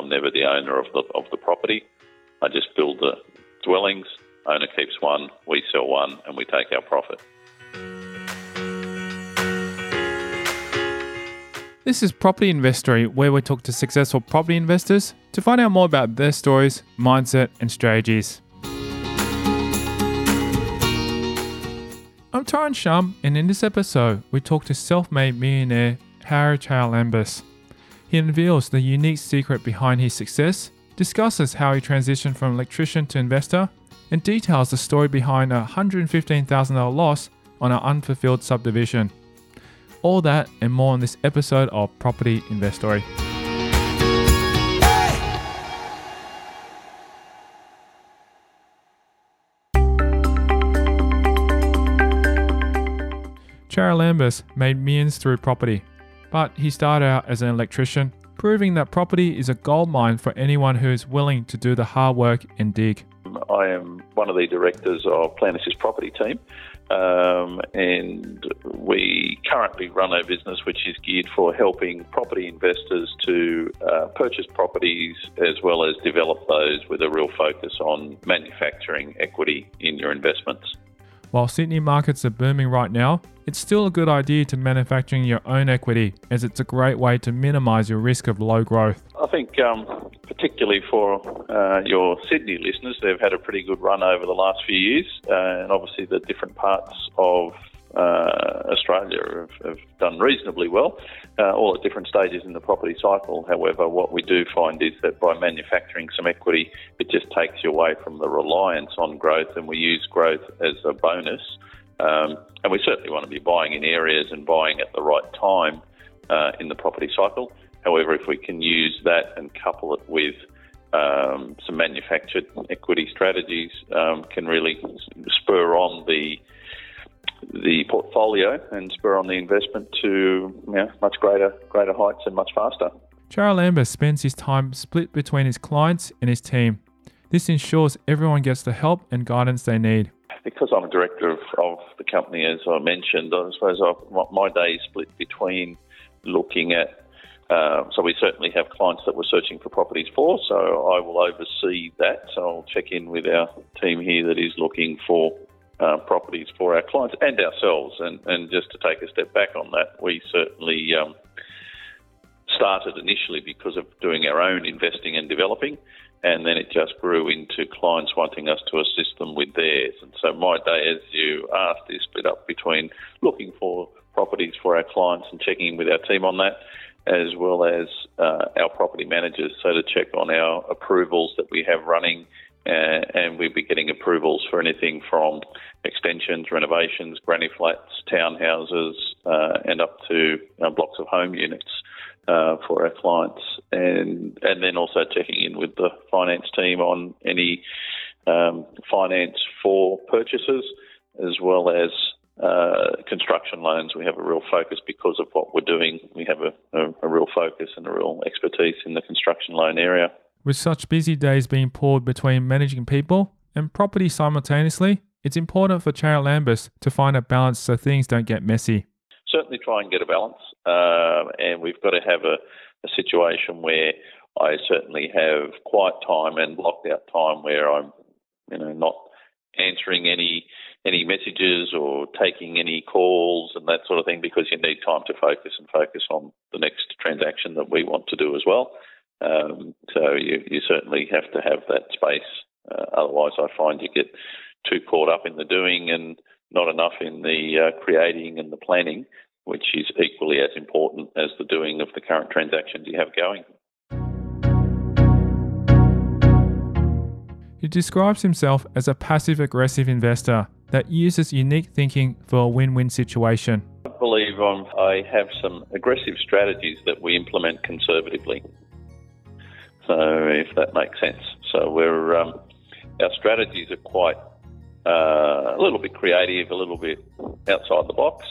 I'm never the owner of the of the property. I just build the dwellings. Owner keeps one, we sell one, and we take our profit. This is Property Investory, where we talk to successful property investors to find out more about their stories, mindset, and strategies. I'm Tyron Shum, and in this episode, we talk to self made millionaire Harry Charalambous. He unveils the unique secret behind his success, discusses how he transitioned from electrician to investor, and details the story behind a $115,000 loss on an unfulfilled subdivision. All that and more on this episode of Property Investory. Charalambous made millions through property, but he started out as an electrician, proving that property is a gold mine for anyone who is willing to do the hard work and dig. I am one of the directors of Plan Assist Property Team, um, and we currently run a business which is geared for helping property investors to uh, purchase properties as well as develop those with a real focus on manufacturing equity in your investments. While Sydney markets are booming right now, it's still a good idea to manufacturing your own equity as it's a great way to minimize your risk of low growth. I think, um, particularly for uh, your Sydney listeners, they've had a pretty good run over the last few years, uh, and obviously the different parts of uh, Australia have, have, done reasonably well, uh, all at different stages in the property cycle. However, what we do find is that by manufacturing some equity, it just takes you away from the reliance on growth, and we use growth as a bonus. Um, and we certainly want to be buying in areas and buying at the right time uh, in the property cycle. However, if we can use that and couple it with um, some manufactured equity strategies, um, can really spur on the the portfolio and spur on the investment to you know, much greater greater heights and much faster. Charalambous spends his time split between his clients and his team. This ensures everyone gets the help and guidance they need. Because I'm a director of, of the company, as I mentioned, I suppose I've, my day is split between looking at uh, so we certainly have clients that we're searching for properties for. So I will oversee that. So I'll check in with our team here that is looking for uh, properties for our clients and ourselves. And, and just to take a step back on that, we certainly um, started initially because of doing our own investing and developing, and then it just grew into clients wanting us to assist them with theirs. And so my day, as you asked, is split up between looking for properties for our clients and checking in with our team on that. As well as uh, our property managers, so to check on our approvals that we have running uh, and we'd be getting approvals for anything from extensions, renovations, granny flats, townhouses, uh, and up to uh, blocks of home units uh, for our clients, and and then also checking in with the finance team on any um, finance for purchases as well as uh, construction loans. We have a real focus because of what we're doing. We have a, a, a real focus and a real expertise in the construction loan area. With such busy days being poured between managing people and property simultaneously, it's important for Charalambous to find a balance so things don't get messy. Certainly try and get a balance, uh, and we've got to have a, a situation where I certainly have quiet time and blocked out time where I'm, you know, not answering any any messages or taking any calls and that sort of thing because you need time to focus and focus on the next transaction that we want to do as well. Um, so you, you certainly have to have that space. Uh, otherwise, I find you get too caught up in the doing and not enough in the uh, creating and the planning, which is equally as important as the doing of the current transactions you have going. He describes himself as a passive aggressive investor that uses unique thinking for a win win situation. I believe um, I have some aggressive strategies that we implement conservatively. So if that makes sense, so we're um, our strategies are quite uh, a little bit creative, a little bit outside the box.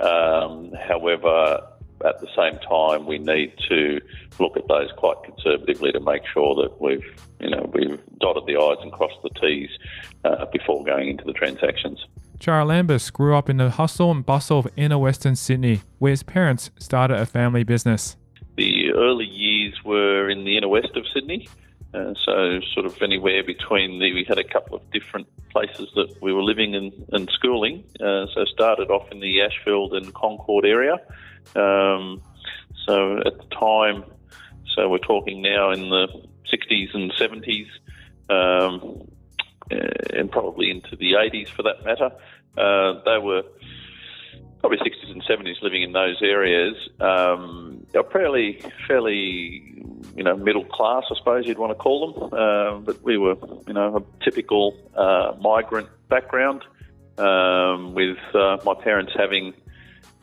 Um, however, at the same time, we need to look at those quite conservatively to make sure that we've, you know, we've dotted the i's and crossed the t's uh, before going into the transactions. Charalambous grew up in the hustle and bustle of inner Western Sydney, where his parents started a family business the early years were in the inner west of Sydney. Uh, so, sort of anywhere between the, we had a couple of different places that we were living and, and schooling. Uh, so, started off in the Ashfield and Concord area. Um, so, at the time, so we're talking now in the 60s and 70s, um, and probably into the 80s for that matter. Uh, they were probably 60s and 70s living in those areas. Um, they're fairly, fairly, you know, middle class, I suppose you'd want to call them. Uh, but we were, you know, a typical uh, migrant background, um, with uh, my parents having,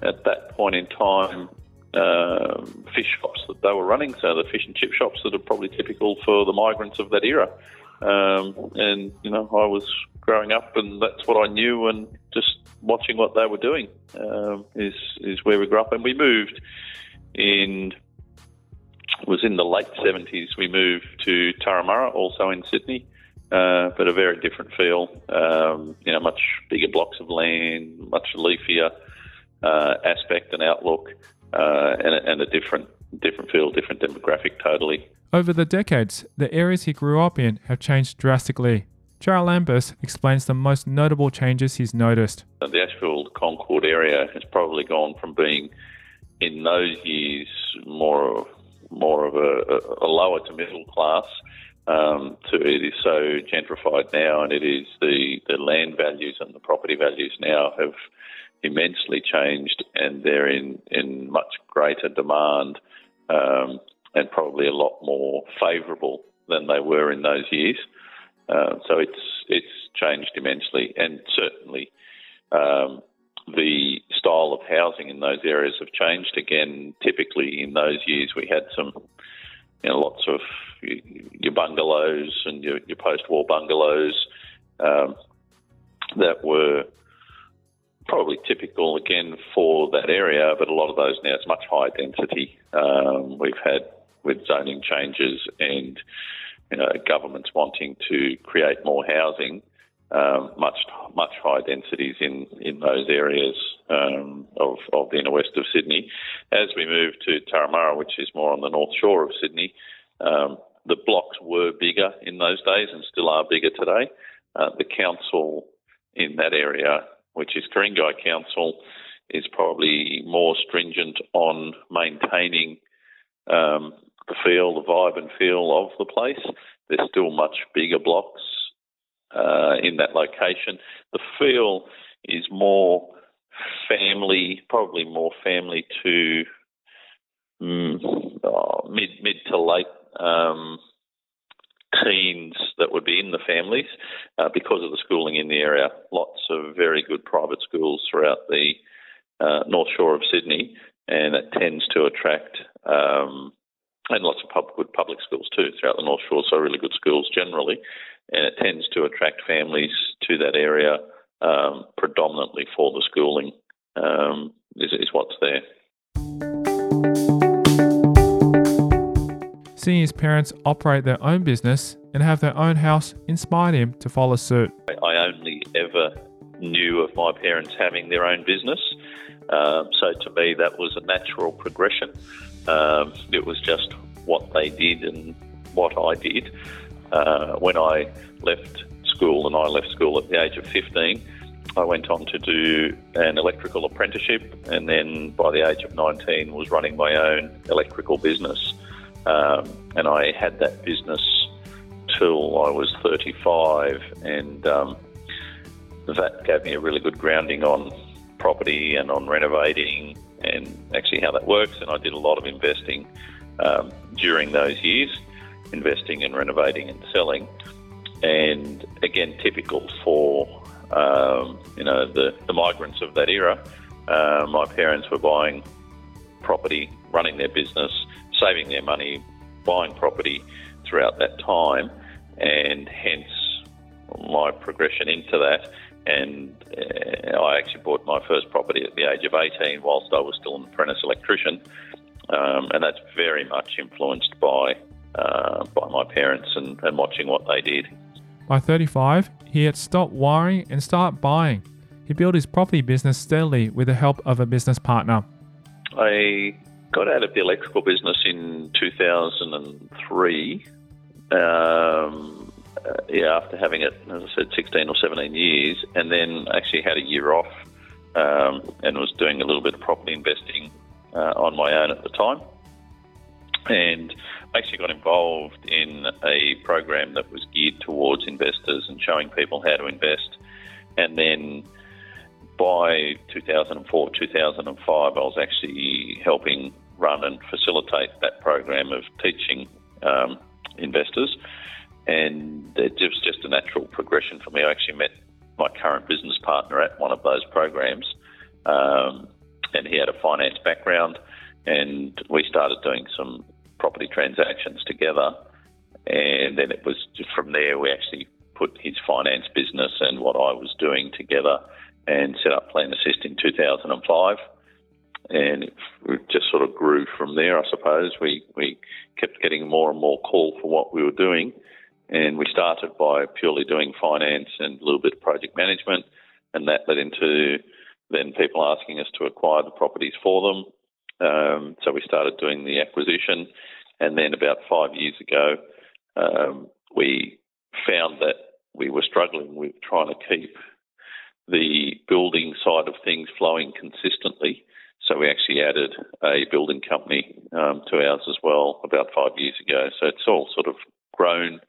at that point in time, uh, fish shops that they were running, so the fish and chip shops that are probably typical for the migrants of that era. Um, and you know, I was growing up, and that's what I knew, and watching what they were doing um, is is where we grew up, and we moved in was in the late seventies. We moved to Turramurra, also in Sydney, uh, but a very different feel. Um, you know, much bigger blocks of land, much leafier uh, aspect and outlook, uh, and, and a different different feel, different demographic, totally. Over the decades, the areas he grew up in have changed drastically. Charalambous explains the most notable changes he's noticed. The Ashfield Concord area has probably gone from being, in those years, more of, more of a, a lower to middle class um, to it is so gentrified now, and it is the, the land values and the property values now have immensely changed, and they're in, in much greater demand um, and probably a lot more favourable than they were in those years. Uh, so it's it's changed immensely, and certainly um, the style of housing in those areas have changed. Again, typically in those years we had some, you know, lots of your bungalows and your, your post-war bungalows um, that were probably typical again for that area, but a lot of those now it's much higher density. Um, we've had with zoning changes and know, governments wanting to create more housing, um, much much higher densities in in those areas um, of of the inner west of Sydney. As we move to Turramurra, which is more on the north shore of Sydney, um, the blocks were bigger in those days and still are bigger today. Uh, the council in that area, which is Ku-ring-gai Council, is probably more stringent on maintaining um, the feel, the vibe and feel of the place. There's still much bigger blocks uh, in that location. The feel is more family, probably more family to mm, oh, mid mid to late um, teens that would be in the families uh, because of the schooling in the area. Lots of very good private schools throughout the uh, North Shore of Sydney, and it tends to attract um, and lots of pub, good public schools too throughout the North Shore, so really good schools generally. And it tends to attract families to that area um, predominantly for the schooling, um, is, is what's there. Seeing his parents operate their own business and have their own house inspired him to follow suit. I only ever knew of my parents having their own business. Um, so to me, that was a natural progression. Um, it was just what they did and what I did. Uh, when I left school, and I left school at the age of 15, I went on to do an electrical apprenticeship, and then by the age of 19, was running my own electrical business. Um, and I had that business till I was 35, and um, that gave me a really good grounding on property and on renovating and actually how that works. And I did a lot of investing um, during those years, investing and renovating and selling. And again, typical for um, you know the, the migrants of that era. Uh, my parents were buying property, running their business, saving their money, buying property throughout that time, and hence my progression into that and uh, I actually bought my first property at the age of 18 whilst I was still an apprentice electrician. Um, and that's very much influenced by uh, by my parents and, and watching what they did. By 35, he had stopped worrying and started buying. He built his property business steadily with the help of a business partner. I got out of the electrical business in 2003. Um, uh, yeah, after having it, as I said, 16 or 17 years, and then actually had a year off um, and was doing a little bit of property investing uh, on my own at the time. And actually got involved in a program that was geared towards investors and showing people how to invest. And then by 2004, 2005, I was actually helping run and facilitate that program of teaching um, investors. And it was just a natural progression for me. I actually met my current business partner at one of those programs, um, and he had a finance background, and we started doing some property transactions together. And then it was from there we actually put his finance business and what I was doing together and set up Plan Assist in 2005. And it, just sort of grew from there, I suppose. We, we kept getting more and more call for what we were doing. And we started by purely doing finance and a little bit of project management. And that led into then people asking us to acquire the properties for them. Um, so we started doing the acquisition. And then about five years ago, um, we found that we were struggling with trying to keep the building side of things flowing consistently. So we actually added a building company um, to ours as well about five years ago. So it's all sort of grown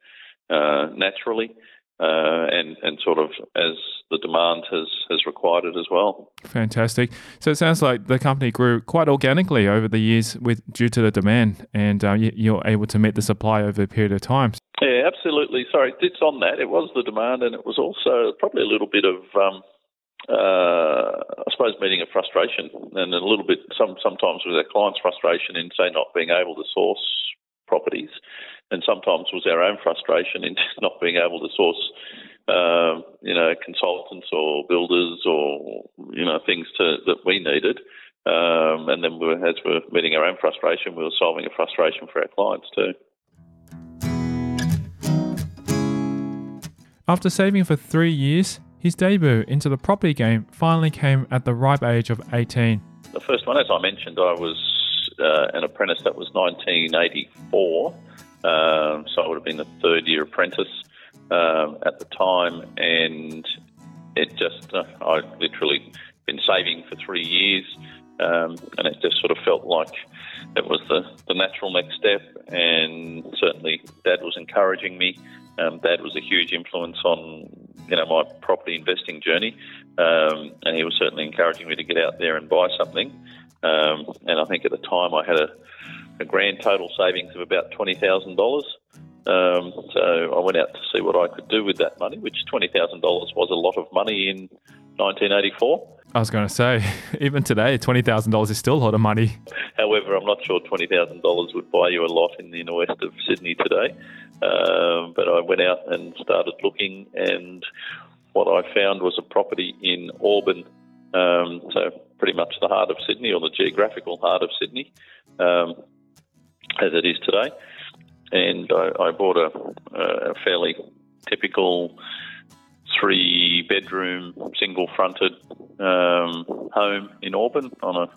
uh, naturally uh, and and sort of as the demand has has required it as well. Fantastic. So it sounds like the company grew quite organically over the years with due to the demand, and uh, you're able to meet the supply over a period of time. Yeah, absolutely. Sorry, it's on that. It was the demand, and it was also probably a little bit of. Um, uh, I suppose meeting a frustration and a little bit some sometimes with our clients' frustration in say not being able to source properties and sometimes was our own frustration in not being able to source, um, you know, consultants or builders or you know things to, that we needed. Um, and then we were, as we were meeting our own frustration, we were solving a frustration for our clients too. After saving for three years, his debut into the property game finally came at the ripe age of 18. The first one, as I mentioned, I was uh, an apprentice that was 1984. Um, so I would have been a third year apprentice um, at the time, and it just uh, I literally been saving for three years, um, and it just sort of felt like it was the, the natural next step. And certainly, Dad was encouraging me. Um, Dad was a huge influence on you know my property investing journey, um, and he was certainly encouraging me to get out there and buy something. Um, and I think at the time I had a a grand total savings of about twenty thousand dollars. Um, so I went out to see what I could do with that money, which twenty thousand dollars was a lot of money in 1984. I was going to say, even today, twenty thousand dollars is still a lot of money. However, I'm not sure twenty thousand dollars would buy you a lot in the inner west of Sydney today. Um, but I went out and started looking, and what I found was a property in Auburn, um, so pretty much the heart of Sydney or the geographical heart of Sydney. Um, as it is today. And I, I bought a, a, fairly typical three bedroom, single fronted um, home in Auburn on a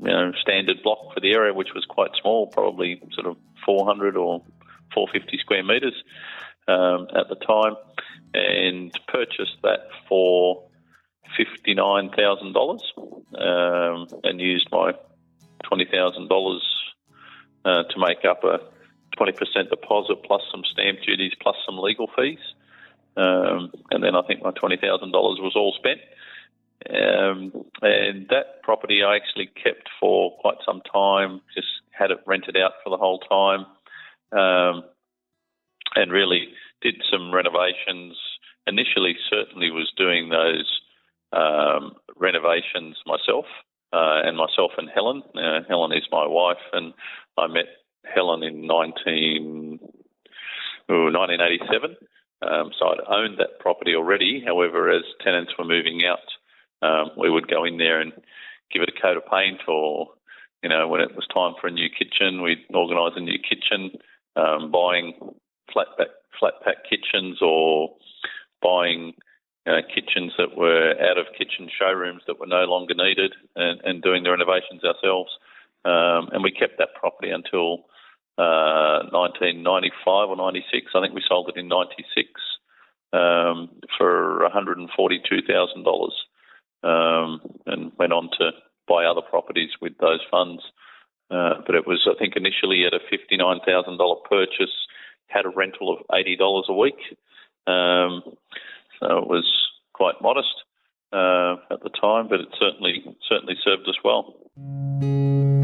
you know, standard block for the area, which was quite small, probably sort of 400 or 450 square metres um, at the time, and purchased that for $59,000 um, and used my $20,000 uh, to make up a 20% deposit plus some stamp duties plus some legal fees. Um, and then I think my $20,000 was all spent. Um, and that property I actually kept for quite some time, just had it rented out for the whole time, um, and really did some renovations. Initially, certainly was doing those um, renovations myself, uh, and myself and Helen. Uh, Helen is my wife, and I met Helen in 19, 1987. Um, so I'd owned that property already. However, as tenants were moving out, um, we would go in there and give it a coat of paint, or you know, when it was time for a new kitchen, we'd organise a new kitchen, um, buying flat pack, flat pack kitchens or buying uh, kitchens that were out of kitchen showrooms that were no longer needed and, and doing the renovations ourselves. um, and we kept that property until uh, 1995 or 96. I think we sold it in 96 um, for $142,000 um, and went on to buy other properties with those funds. Uh, but it was, I think, initially at a $59,000 purchase, had a rental of $80 a week. Um, so it was quite modest uh, at the time, but it certainly certainly served us well.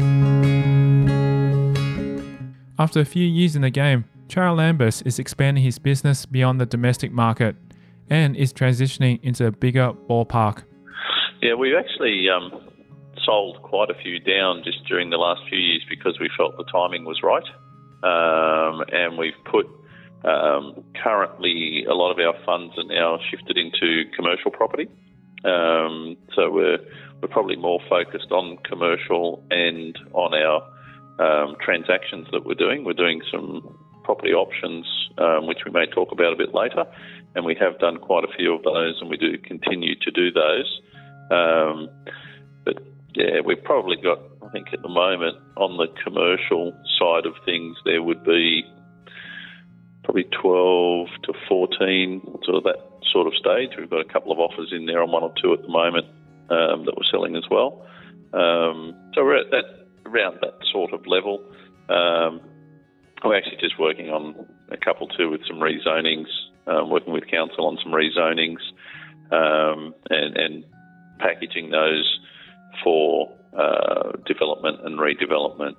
After a few years in the game, Charalambous is expanding his business beyond the domestic market and is transitioning into a bigger ballpark. Yeah, we've actually um, sold quite a few down just during the last few years because we felt the timing was right. Um, and we've put um, currently a lot of our funds are now shifted into commercial property. Um, so we're we're probably more focused on commercial and on our um, transactions that we're doing. We're doing some property options, um, which we may talk about a bit later, and we have done quite a few of those, and we do continue to do those. Um, but yeah, we've probably got, I think at the moment, on the commercial side of things, there would be probably 12 to 14, sort of that sort of stage. We've got a couple of offers in there on one or two at the moment um, that we're selling as well. Um, so we're at that around that sort of level. Um, we're actually just working on a couple too with some rezonings, um, working with council on some rezonings, um, and, and, packaging those for uh, development and redevelopment.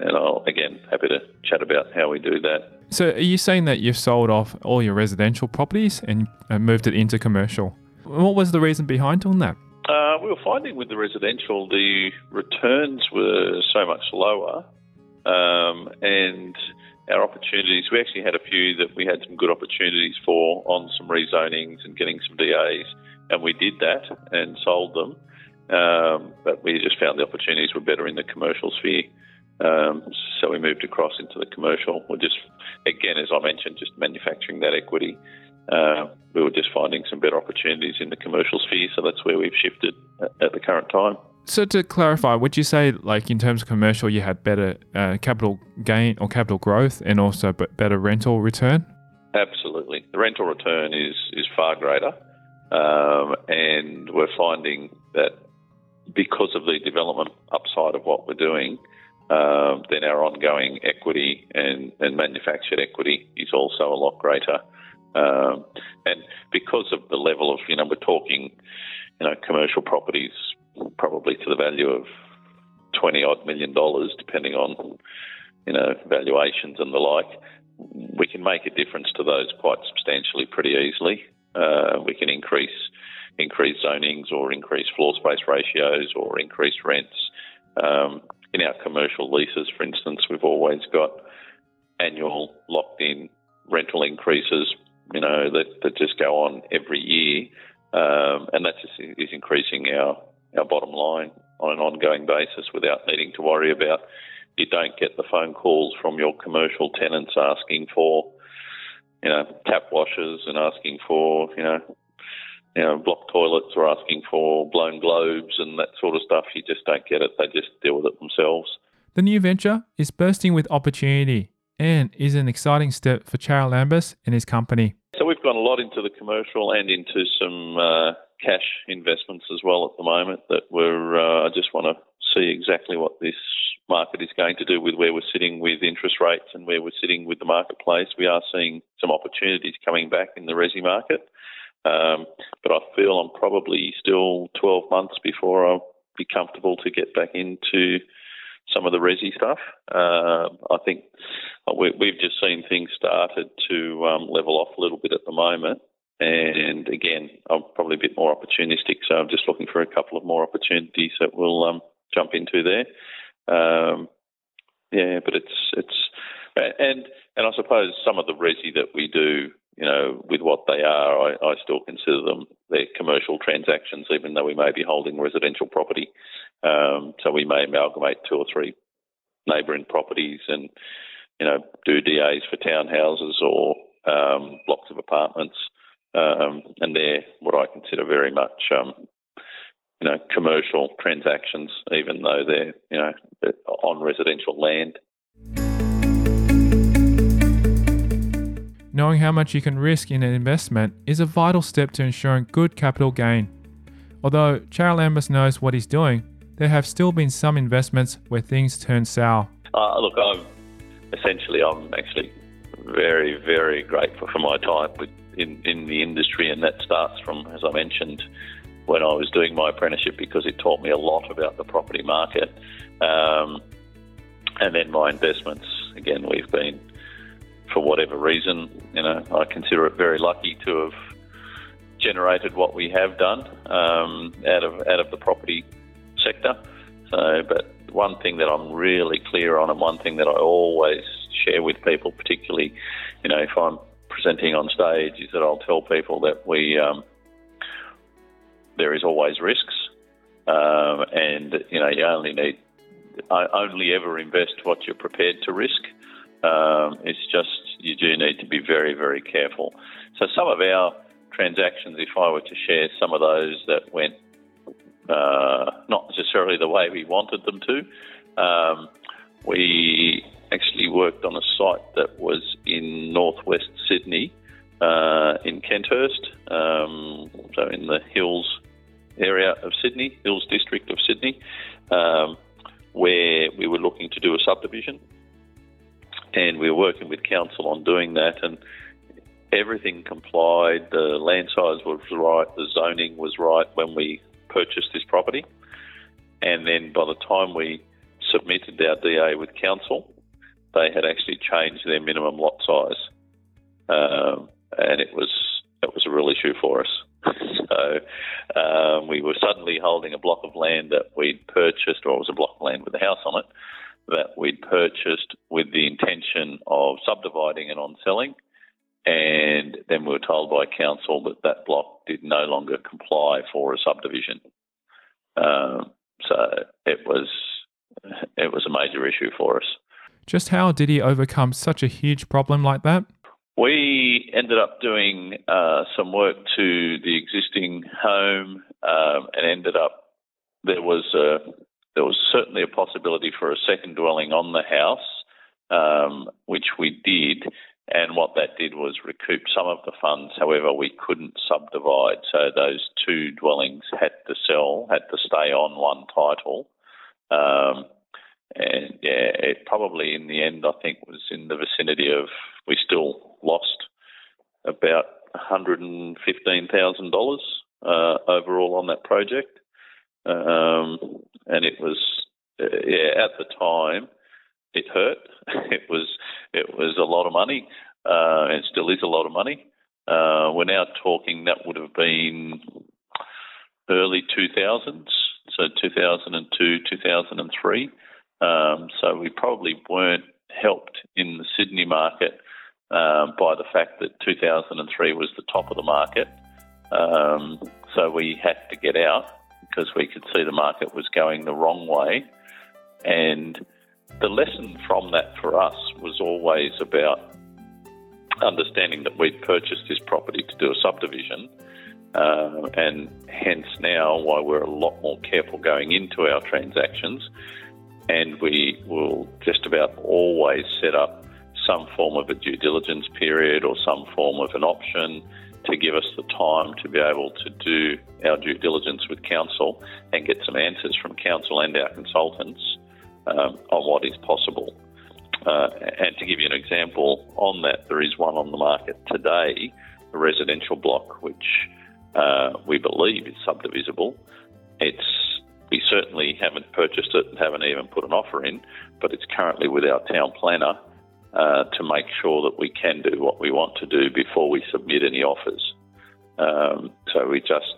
And I'll again happy to chat about how we do that. So, are you saying that you've sold off all your residential properties and uh, moved it into commercial? What was the reason behind doing that? Uh, we were finding with the residential, the returns were so much lower, um, and our opportunities. We actually had a few that we had some good opportunities for on some rezonings and getting some DAs, and we did that and sold them. Um, but we just found the opportunities were better in the commercial sphere. Um, so we moved across into the commercial. We're just, again, as I mentioned, just manufacturing that equity. Uh, we were just finding some better opportunities in the commercial sphere, so that's where we've shifted at the current time. So to clarify, would you say, like in terms of commercial, you had better uh, capital gain or capital growth, and also better rental return? Absolutely, the rental return is is far greater, um, and we're finding that because of the development upside of what we're doing, um, then our ongoing equity and, and manufactured equity is also a lot greater. Um, and because of the level of, you know, we're talking, you know, commercial properties probably to the value of 20 odd million dollars, depending on, you know, valuations and the like, we can make a difference to those quite substantially pretty easily. Uh, we can increase increase zonings or increase floor space ratios or increase rents. Um, in our commercial leases, for instance, we've always got annual locked in rental increases, you know, that, that just go on every year. Um, and that just is increasing our our bottom line on an ongoing basis without needing to worry about you don't get the phone calls from your commercial tenants asking for, you know, tap washers and asking for, you know, you know, block toilets or asking for blown globes and that sort of stuff. You just don't get it. They just deal with it themselves. The new venture is bursting with opportunity and is an exciting step for Charalambous and his company. So we've gone a lot into the commercial and into some uh, cash investments as well at the moment that we're, uh, I just want to see exactly what this market is going to do with where we're sitting with interest rates and where we're sitting with the marketplace. We are seeing some opportunities coming back in the resi market. Um, but I feel I'm probably still 12 months before I'll be comfortable to get back into some of the resi stuff. Uh, I think we, have just seen things started to um, level off a little bit at the moment. And again, I'm probably a bit more opportunistic, so I'm just looking for a couple of more opportunities that we'll um, jump into there. Um, yeah, but it's it's and and I suppose some of the resi that we do, you know, with what they are, I, I still consider them they're commercial transactions, even though we may be holding residential property. Um, so we may amalgamate two or three neighbouring properties and you know do DAs for townhouses or um, blocks of apartments. Um, and they're what I consider very much, um, you know, commercial transactions, even though they're, you know, on residential land. Knowing how much you can risk in an investment is a vital step to ensuring good capital gain. Although Charalambous knows what he's doing, there have still been some investments where things turn sour. Uh, look, I'm essentially I'm actually very, very grateful for my time with, in in the industry, and that starts from, as I mentioned, when I was doing my apprenticeship because it taught me a lot about the property market. Um, and then my investments, again, we've been for whatever reason, you know, I consider it very lucky to have generated what we have done um, out of out of the property sector. So, but one thing that I'm really clear on, and one thing that I always share with people, particularly, you know, if I'm presenting on stage, is that I'll tell people that we um, there is always risks, um, and you know, you only need only ever invest what you're prepared to risk. Um, it's just you do need to be very, very careful. So some of our transactions, if I were to share some of those that went uh, not necessarily the way we wanted them to, um, we actually worked on a site that was in northwest Sydney, uh, in Kenthurst, um, so in the hills area of Sydney, Hills District of Sydney, um, where we were looking to do a subdivision and we were working with council on doing that, and everything complied. The land size was right, the zoning was right when we purchased this property, and then by the time we submitted our DA with council, they had actually changed their minimum lot size, um, and it was it was a real issue for us. so um, we were suddenly holding a block of land that we'd purchased, or it was a block of land with a house on it, that we'd purchased with the intention of subdividing and on selling. And then we were told by council that that block did no longer comply for a subdivision. Um, so it was it was a major issue for us. Just how did he overcome such a huge problem like that? We ended up doing uh, some work to the existing home um, and ended up there was a there was certainly a possibility for a second dwelling on the house, um, which we did. And what that did was recoup some of the funds. However, we couldn't subdivide. So those two dwellings had to sell, had to stay on one title. Um, and yeah, it probably in the end, I think, was in the vicinity of, we still lost about $115,000 uh, overall on that project. Um, and it was, uh, yeah, at the time, it hurt. It was, it was a lot of money. Uh, it still is a lot of money. Uh, we're now talking that would have been early 2000s, so 2002, 2003. Um, so we probably weren't helped in the Sydney market um, by the fact that 2003 was the top of the market. Um, so we had to get out because we could see the market was going the wrong way. And the lesson from that for us was always about understanding that we'd purchased this property to do a subdivision. Uh, and hence now why we're a lot more careful going into our transactions. And we will just about always set up some form of a due diligence period or some form of an option to give us the time to be able to do our due diligence with council and get some answers from council and our consultants um, on what is possible. Uh, and to give you an example on that, there is one on the market today, a residential block, which uh, we believe is subdivisible. It's we certainly haven't purchased it and haven't even put an offer in, but it's currently with our town planner uh, to make sure that we can do what we want to do before we submit any offers. Um, so we just,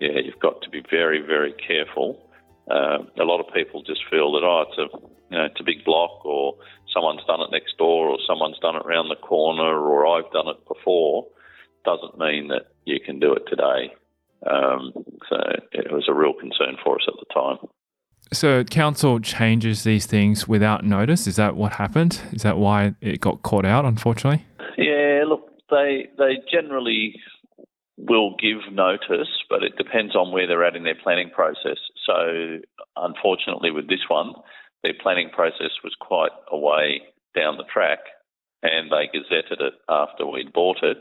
yeah, you've got to be very, very careful. Uh, a lot of people just feel that oh, it's a, you know, it's a big block, or someone's done it next door, or someone's done it around the corner, or I've done it before. Doesn't mean that you can do it today. Um, so it was a real concern for us at the time. So council changes these things without notice. Is that what happened? Is that why it got caught out? Unfortunately. Yeah. Look, they they generally will give notice, but it depends on where they're at in their planning process. So, unfortunately, with this one, their planning process was quite a way down the track, and they gazetted it after we'd bought it.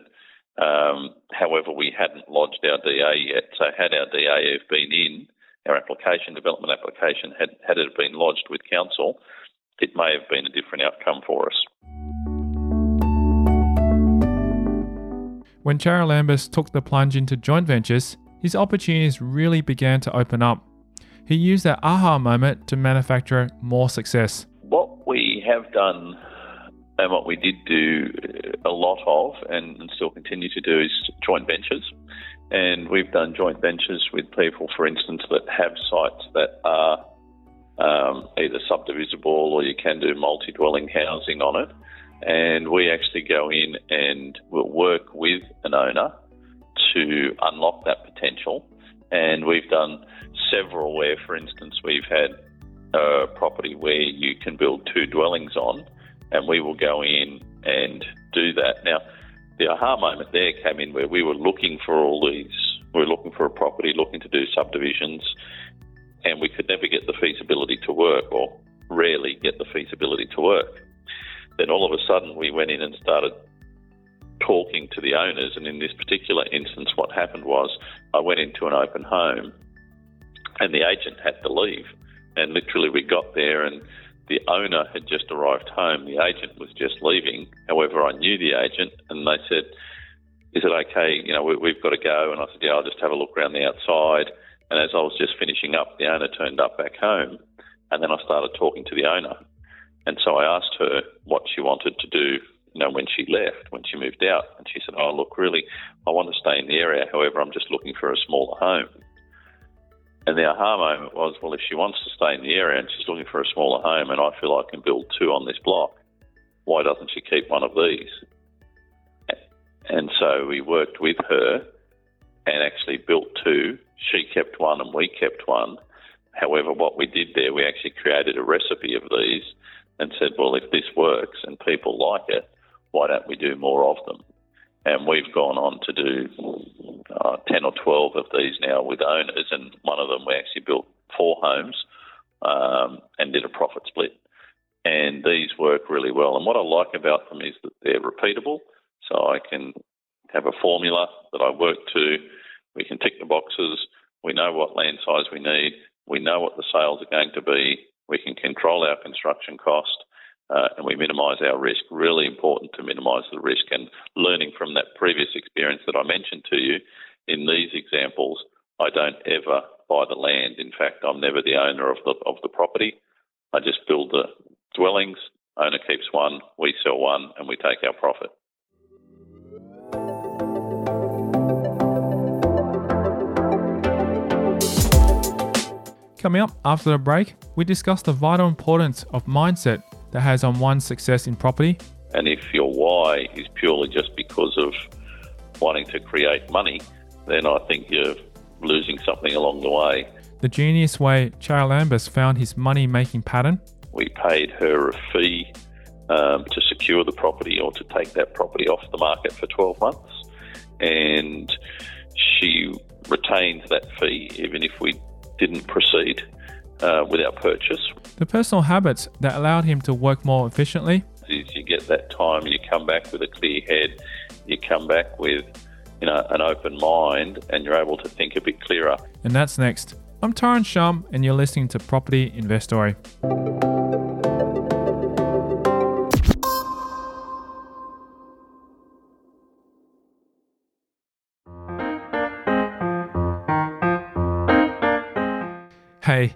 Um, however, we hadn't lodged our DA yet. So, had our DA been in, our application, development application, had, had it been lodged with council, it may have been a different outcome for us. When Charalambous took the plunge into joint ventures, his opportunities really began to open up. He used that aha moment to manufacture more success. What we have done and what we did do a lot of and, and still continue to do is joint ventures. And we've done joint ventures with people, for instance, that have sites that are um, either subdivisible or you can do multi dwelling housing on it and we actually go in and we'll work with an owner to unlock that potential. And we've done several where, for instance, we've had a property where you can build two dwellings on, and we will go in and do that. Now, the aha moment there came in where we were looking for all these, we were looking for a property, looking to do subdivisions, and we could never get the feasibility to work, or rarely get the feasibility to work. Then all of a sudden, we went in and started talking to the owners. And in this particular instance, what happened was I went into an open home and the agent had to leave. And literally, we got there and the owner had just arrived home. The agent was just leaving. However, I knew the agent and they said, Is it okay? You know, we, have got to go. And I said, Yeah, I'll just have a look around the outside. And as I was just finishing up, the owner turned up back home. And then I started talking to the owner. And so I asked her what she wanted to do, you know, when she left, when she moved out. And she said, Oh, look, really, I want to stay in the area. However, I'm just looking for a smaller home. And the aha moment was, well, if she wants to stay in the area and she's looking for a smaller home and I feel I can build two on this block, why doesn't she keep one of these? And so we worked with her and actually built two. She kept one and we kept one. However, what we did there, we actually created a recipe of these and said, well, if this works and people like it, why don't we do more of them? And we've gone on to do uh, 10 or 12 of these now with owners, and one of them we actually built four homes um, and did a profit split. And these work really well. And what I like about them is that they're repeatable. So I can have a formula that I work to. We can tick the boxes. We know what land size we need. We know what the sales are going to be we can control our construction cost uh, and we minimise our risk. Really important to minimise the risk. And learning from that previous experience that I mentioned to you, in these examples, I don't ever buy the land. In fact, I'm never the owner of the of the property. I just build the dwellings. Owner keeps one, we sell one, and we take our profit. Coming up after the break, we discuss the vital importance of mindset that has on one's success in property. And if your why is purely just because of wanting to create money, then I think you're losing something along the way. The genius way Charalambous found his money making pattern. We paid her a fee um, to secure the property or to take that property off the market for 12 months. And she retained that fee even if we didn't proceed uh, with our purchase. The personal habits that allowed him to work more efficiently. Is you get that time, you come back with a clear head, you come back with you know an open mind, and you're able to think a bit clearer. And that's next. I'm Tyron Shum, and you're listening to Property Investory. Hey,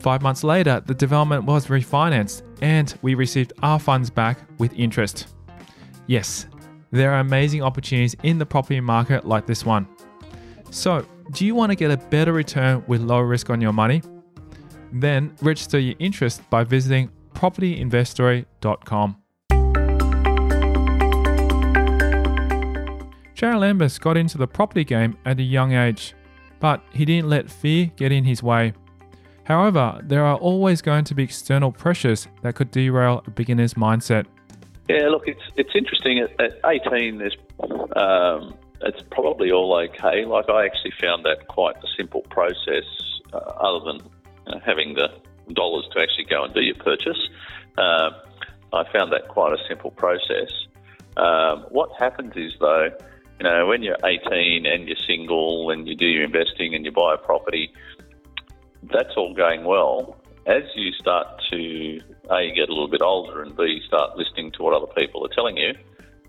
Five months later, the development was refinanced and we received our funds back with interest. Yes, there are amazing opportunities in the property market like this one. So, do you want to get a better return with lower risk on your money? Then register your interest by visiting propertyinvestory.com. Charalambous got into the property game at a young age, but he didn't let fear get in his way. However, there are always going to be external pressures that could derail a beginner's mindset. Yeah, look, it's it's interesting. At, at 18, there's um, it's probably all okay. Like I actually found that quite a simple process, uh, other than you know, having the dollars to actually go and do your purchase. Uh, I found that quite a simple process. Um, what happens is though, you know, when you're 18 and you're single and you do your investing and you buy a property, that's all going well. As you start to a you get a little bit older and b start listening to what other people are telling you,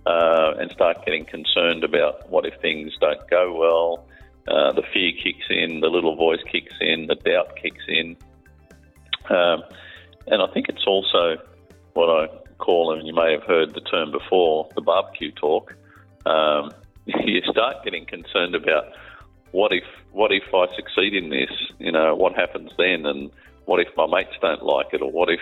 uh, and start getting concerned about what if things don't go well. Uh, the fear kicks in, the little voice kicks in, the doubt kicks in. Um, and I think it's also what I call, and you may have heard the term before, the barbecue talk. Um, you start getting concerned about what if what if I succeed in this? You know, what happens then? And what if my mates don't like it? Or what if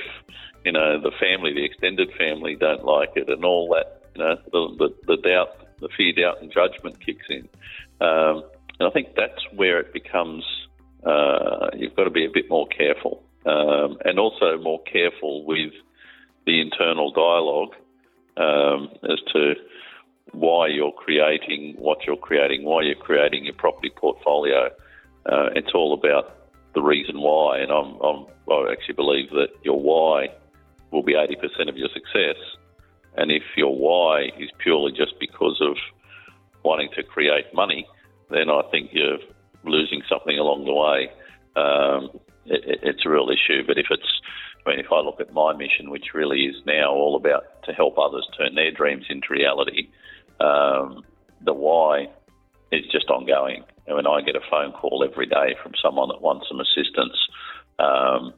you know the family, the extended family, don't like it? And all that, you know, the the, the doubt, the fear, doubt, and judgment kicks in. Um, and I think that's where it becomes. Uh, you've got to be a bit more careful, um, and also more careful with the internal dialogue um, as to why you're creating what you're creating, why you're creating your property portfolio. Uh, it's all about the reason why, and I'm, I'm, i actually believe that your why will be 80% of your success. And if your why is purely just because of wanting to create money, then I think you're losing something along the way. Um, it, it's a real issue. But if it's, I mean, if I look at my mission, which really is now all about to help others turn their dreams into reality, um, the why is just ongoing. And when I get a phone call every day from someone that wants some assistance, um,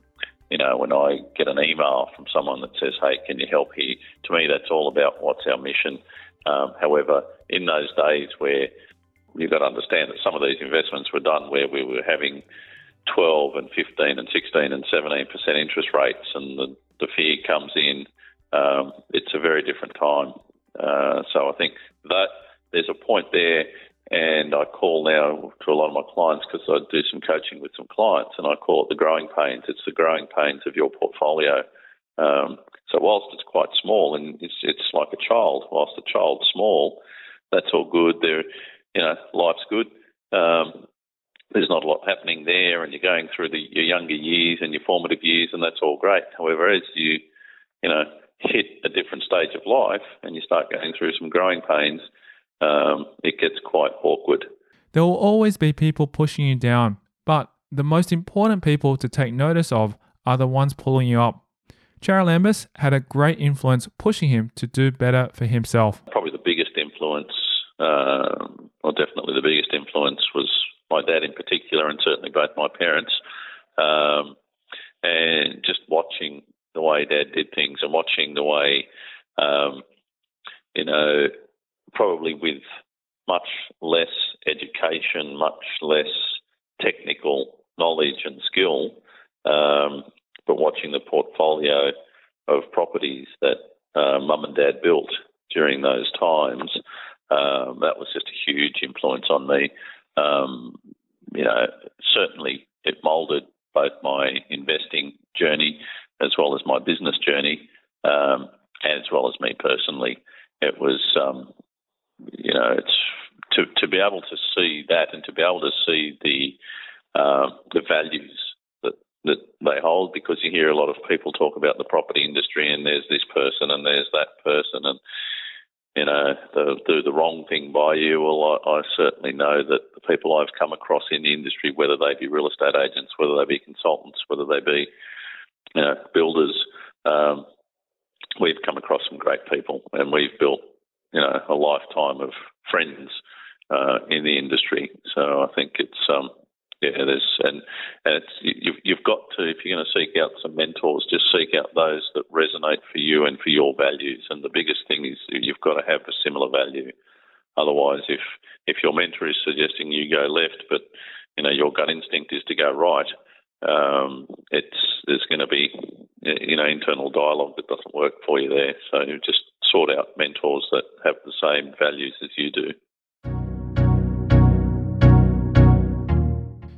you know, when I get an email from someone that says, "Hey, can you help here?" To me, that's all about what's our mission. Um, however, in those days where you've got to understand that some of these investments were done where we were having 12 and 15 and 16 and 17 percent interest rates, and the, the fear comes in. Um, it's a very different time. Uh, so I think that there's a point there, and I call now to a lot of my clients because I do some coaching with some clients, and I call it the growing pains. It's the growing pains of your portfolio. Um, so whilst it's quite small and it's it's like a child, whilst the child's small, that's all good. There, you know, life's good. Um, there's not a lot happening there, and you're going through the, your younger years and your formative years, and that's all great. However, as you, you know, hit a different stage of life and you start going through some growing pains, um, it gets quite awkward. There will always be people pushing you down, but the most important people to take notice of are the ones pulling you up. Charalambous had a great influence pushing him to do better for himself. Probably the biggest influence, uh, or definitely the biggest influence, was my dad in particular, and certainly both my parents. Um, and just watching the way Dad did things and watching the way, um, you know, probably with much less education, much less technical knowledge and skill, um, but watching the portfolio of properties that uh, mum and dad built during those times, um, that was just a huge influence on me. Um, you know, certainly it moulded both my investing journey as well as my business journey, um, as well as me personally. It was, um, you know, it's to to be able to see that and to be able to see the uh, the values that that they hold, because you hear a lot of people talk about the property industry, and there's this person and there's that person, and you know, they'll do the wrong thing by you. Well, I, I certainly know that the people I've come across in the industry, whether they be real estate agents, whether they be consultants, whether they be you know, builders, um, we've come across some great people, and we've built, you know, a lifetime of friends uh, in the industry. So I think it's, um, yeah, there's, and, and it's, you've, you've got to, if you're going to seek out some mentors, just seek out those that resonate for you and for your values. And the biggest thing is you've got to have a similar value. Otherwise, if if your mentor is suggesting you go left, but you know your gut instinct is to go right, um, it's there's going to be you know internal dialogue that doesn't work for you there. So just sort out mentors that have the same values as you do.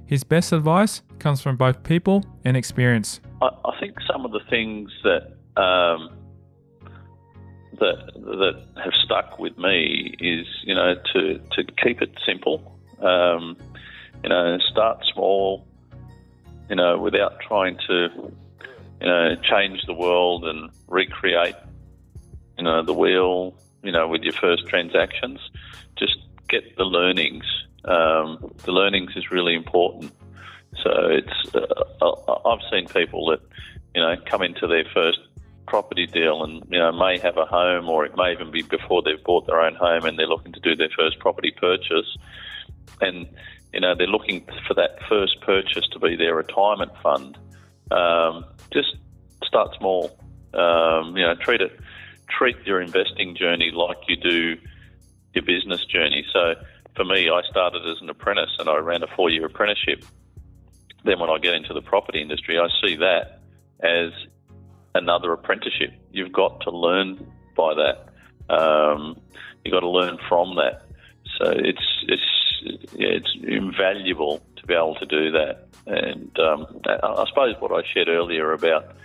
His best advice comes from both people and experience. I, I think some of the things that um, that that have stuck with me is you know to to keep it simple. Um, you know, start small. You know, without trying to you know change the world and recreate you know the wheel. You know, with your first transactions, just get the learnings. Um, the learnings is really important. So it's uh, I've seen people that you know come into their first property deal and you know may have a home or it may even be before they've bought their own home and they're looking to do their first property purchase. And you know they're looking for that first purchase to be their retirement fund. Um, just start small. Um, you know treat it treat your investing journey like you do your business journey. So for me I started as an apprentice and I ran a four year apprenticeship then when I get into the property industry I see that as another apprenticeship. You've got to learn by that. Um, you've got to learn from that. So it's it's yeah, it's invaluable to be able to do that. And um, I suppose what I shared earlier about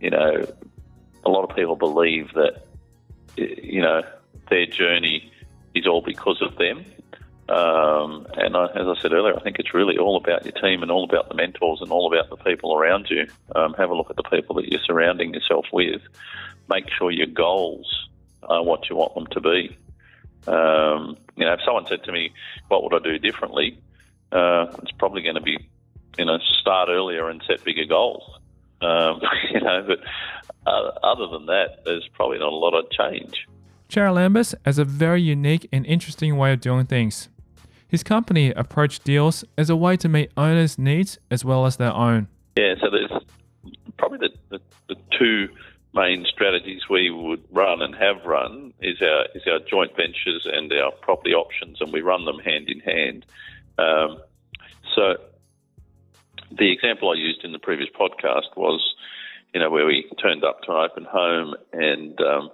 you know a lot of people believe that you know their journey is all because of them. Um, and I, as I said earlier, I think it's really all about your team and all about the mentors and all about the people around you. Um, have a look at the people that you're surrounding yourself with. Make sure your goals are what you want them to be. Um, you know, if someone said to me, "What would I do differently?" Uh, it's probably going to be, you know, start earlier and set bigger goals. Um, you know, but uh, other than that, there's probably not a lot of change. Charalambous has a very unique and interesting way of doing things. His company approached deals as a way to meet owners' needs as well as their own. Yeah, so there's probably the, the, the two main strategies we would run and have run is our is our joint ventures and our property options, and we run them hand in hand. Um, so the example I used in the previous podcast was, you know, where we turned up to an open home and um,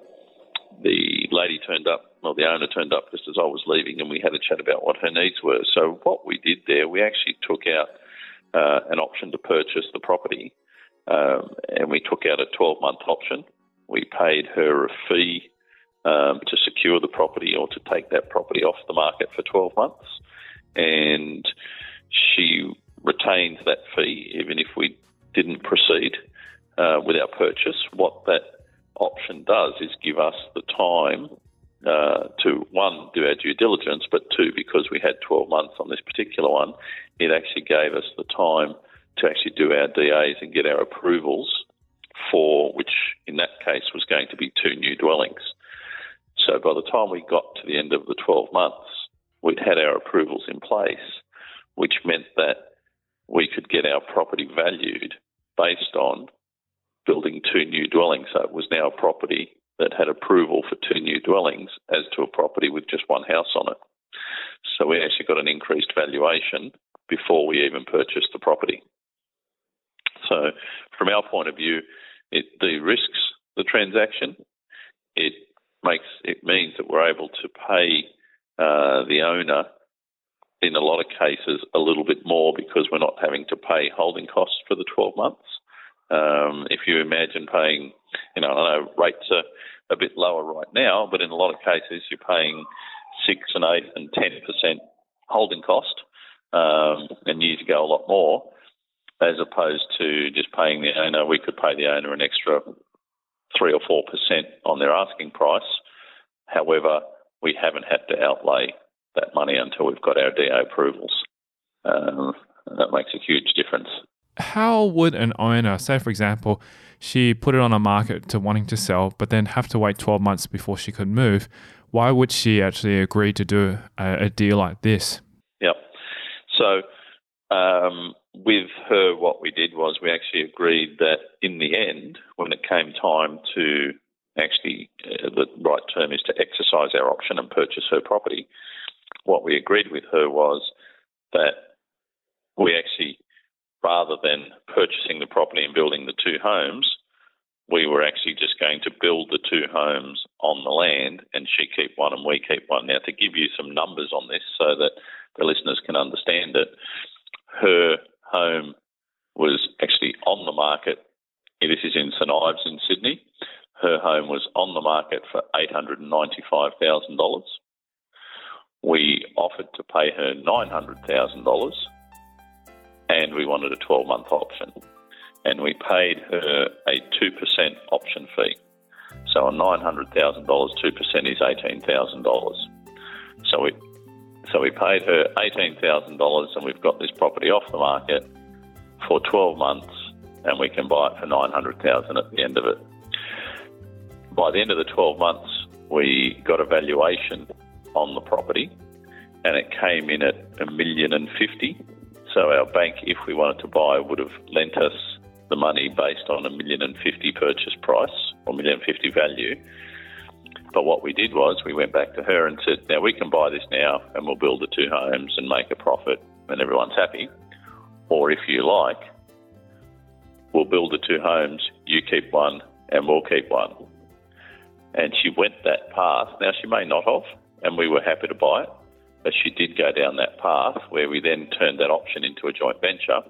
the lady turned up, well, the owner turned up just as I was leaving, and we had a chat about what her needs were. So what we did there, we actually took out uh, an option to purchase the property, um, and we took out a 12-month option. We paid her a fee um, to secure the property or to take that property off the market for 12 months, and she retained that fee even if we didn't proceed uh, with our purchase. What that option does is give us the time uh, to one do our due diligence, but two because we had 12 months on this particular one, it actually gave us the time to actually do our DAs and get our approvals for which in that case was going to be two new dwellings. So by the time we got to the end of the 12 months, we'd had our approvals in place, which meant that we could get our property valued based on building two new dwellings. So it was now a property that had approval for two new dwellings as to a property with just one house on it. So we actually got an increased valuation before we even purchased the property. So from our point of view, it de-risks the transaction. It makes it means that we're able to pay uh, the owner in a lot of cases a little bit more because we're not having to pay holding costs for the 12 months. Um, if you imagine paying, you know, I know rates are a bit lower right now, but in a lot of cases you're paying six and eight and ten percent holding cost, um, and years ago a lot more, as opposed to just paying the owner. We could pay the owner an extra three or four percent on their asking price. However, we haven't had to outlay that money until we've got our DA approvals. Um, that makes a huge difference how would an owner, say for example, she put it on a market to wanting to sell, but then have to wait 12 months before she could move, why would she actually agree to do a, a deal like this? Yep. So um, with her, what we did was we actually agreed that in the end, when it came time to actually, uh, the right term is to exercise our option and purchase her property. What we agreed with her was that we actually, rather than purchasing the property and building the two homes, we were actually just going to build the two homes on the land and she keep one and we keep one. Now, to give you some numbers on this so that the listeners can understand it, her home was actually on the market. This is in St Ives in Sydney. Her home was on the market for $895,000. We offered to pay her $900,000 and we wanted a 12 month option. And we paid her a 2% option fee. So on $900,000, 2% is $18,000. So we, so we paid her $18,000 and we've got this property off the market for 12 months and we can buy it for 900,000 at the end of it. By the end of the 12 months, we got a valuation on the property and it came in at a million and fifty. So our bank, if we wanted to buy, would have lent us the money based on a million and fifty purchase price or million and fifty value. But what we did was we went back to her and said, now we can buy this now and we'll build the two homes and make a profit and everyone's happy. Or if you like, we'll build the two homes, you keep one and we'll keep one. And she went that path. Now she may not have, and we were happy to buy it, but she did go down that path where we then turned that option into a joint venture.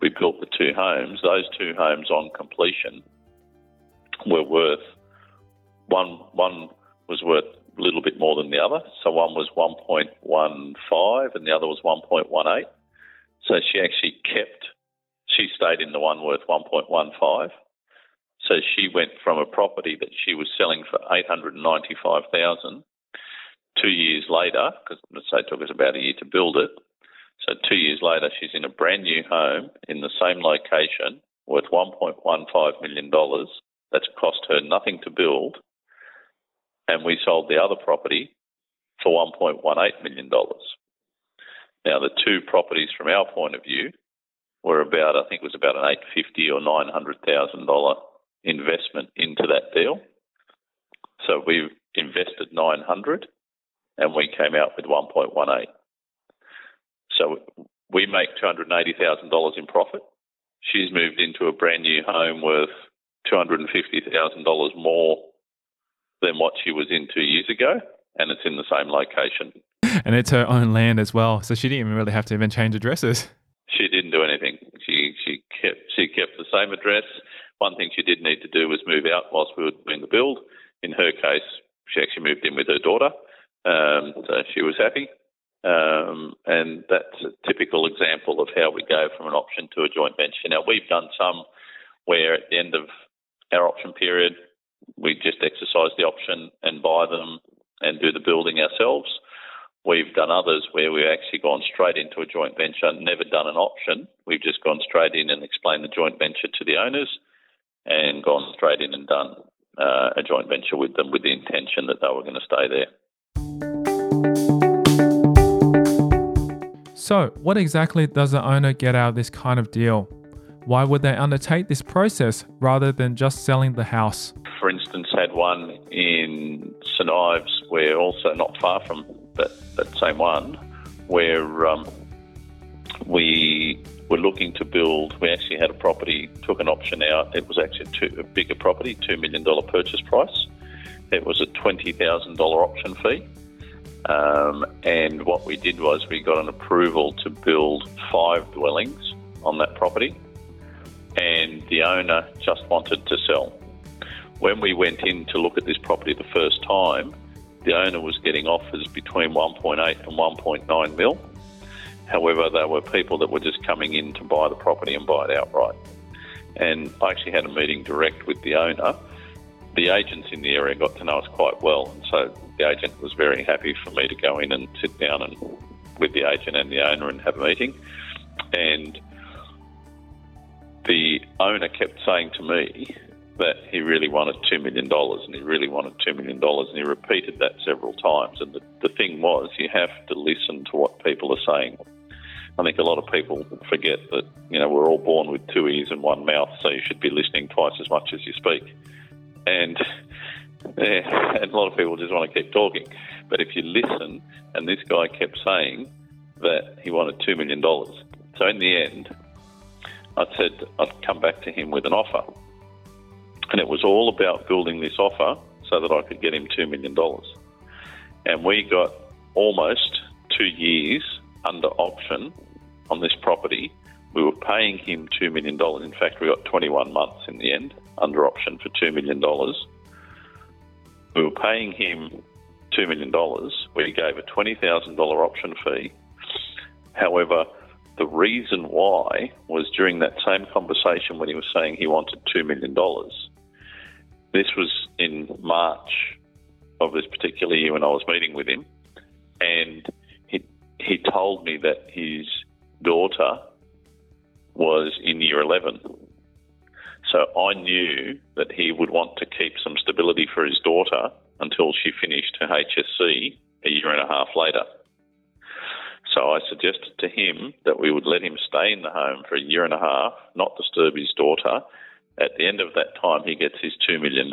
We built the two homes. Those two homes on completion were worth one one was worth a little bit more than the other. So one was 1.15 and the other was 1.18. So she actually kept, she stayed in the one worth 1.15. So she went from a property that she was selling for 895,000 two years later, because let's say it took us about a year to build it. So two years later, she's in a brand new home in the same location worth $1.15 million. That's cost her nothing to build. And we sold the other property for $1.18 million. Now, the two properties from our point of view were about, I think it was about an 850 or $900,000 investment into that deal. So we've invested 900 and we came out with 1.18. So we make $280,000 in profit. She's moved into a brand new home worth $250,000 more than what she was in two years ago, and it's in the same location. And it's her own land as well, so she didn't even really have to even change addresses. She didn't do anything. She she kept she kept the same address. One thing she did need to do was move out whilst we were doing the build. In her case, she actually moved in with her daughter, um, so she was happy. Um, and that's a typical example of how we go from an option to a joint venture. Now, we've done some where at the end of our option period, we just exercise the option and buy them and do the building ourselves. We've done others where we've actually gone straight into a joint venture, never done an option. We've just gone straight in and explained the joint venture to the owners and gone straight in and done uh, a joint venture with them with the intention that they were going to stay there. So, what exactly does the owner get out of this kind of deal? Why would they undertake this process rather than just selling the house? For instance, had one in St Ives, where also not far from that, that same one, where um, we were looking to build. We actually had a property, took an option out. It was actually a, two, a bigger property, $2 million purchase price. It was a $20,000 option fee. Um, and what we did was we got an approval to build five dwellings on that property, and the owner just wanted to sell. When we went in to look at this property the first time, the owner was getting offers between 1.8 and 1.9 mil. However, there were people that were just coming in to buy the property and buy it outright. And I actually had a meeting direct with the owner. The agents in the area got to know us quite well, and so the agent was very happy for me to go in and sit down and with the agent and the owner and have a meeting. And the owner kept saying to me that he really wanted $2 million and he really wanted $2 million and he repeated that several times. And the, the thing was, you have to listen to what people are saying. I think a lot of people forget that, you know, we're all born with two ears and one mouth, so you should be listening twice as much as you speak. And Yeah, and a lot of people just want to keep talking. But if you listen, and this guy kept saying that he wanted $2 million. So in the end, I said I'd come back to him with an offer. And it was all about building this offer so that I could get him $2 million. And we got almost two years under option on this property. We were paying him $2 million. In fact, we got 21 months in the end under option for $2 million. We were paying him $2 million. We gave a $20,000 option fee. However, the reason why was during that same conversation when he was saying he wanted $2 million. This was in March of this particular year when I was meeting with him. And he, he told me that his daughter was in year 11. So I knew that he would want to keep some stability for his daughter until she finished her HSC a year and a half later. So I suggested to him that we would let him stay in the home for a year and a half, not disturb his daughter. At the end of that time, he gets his $2 million,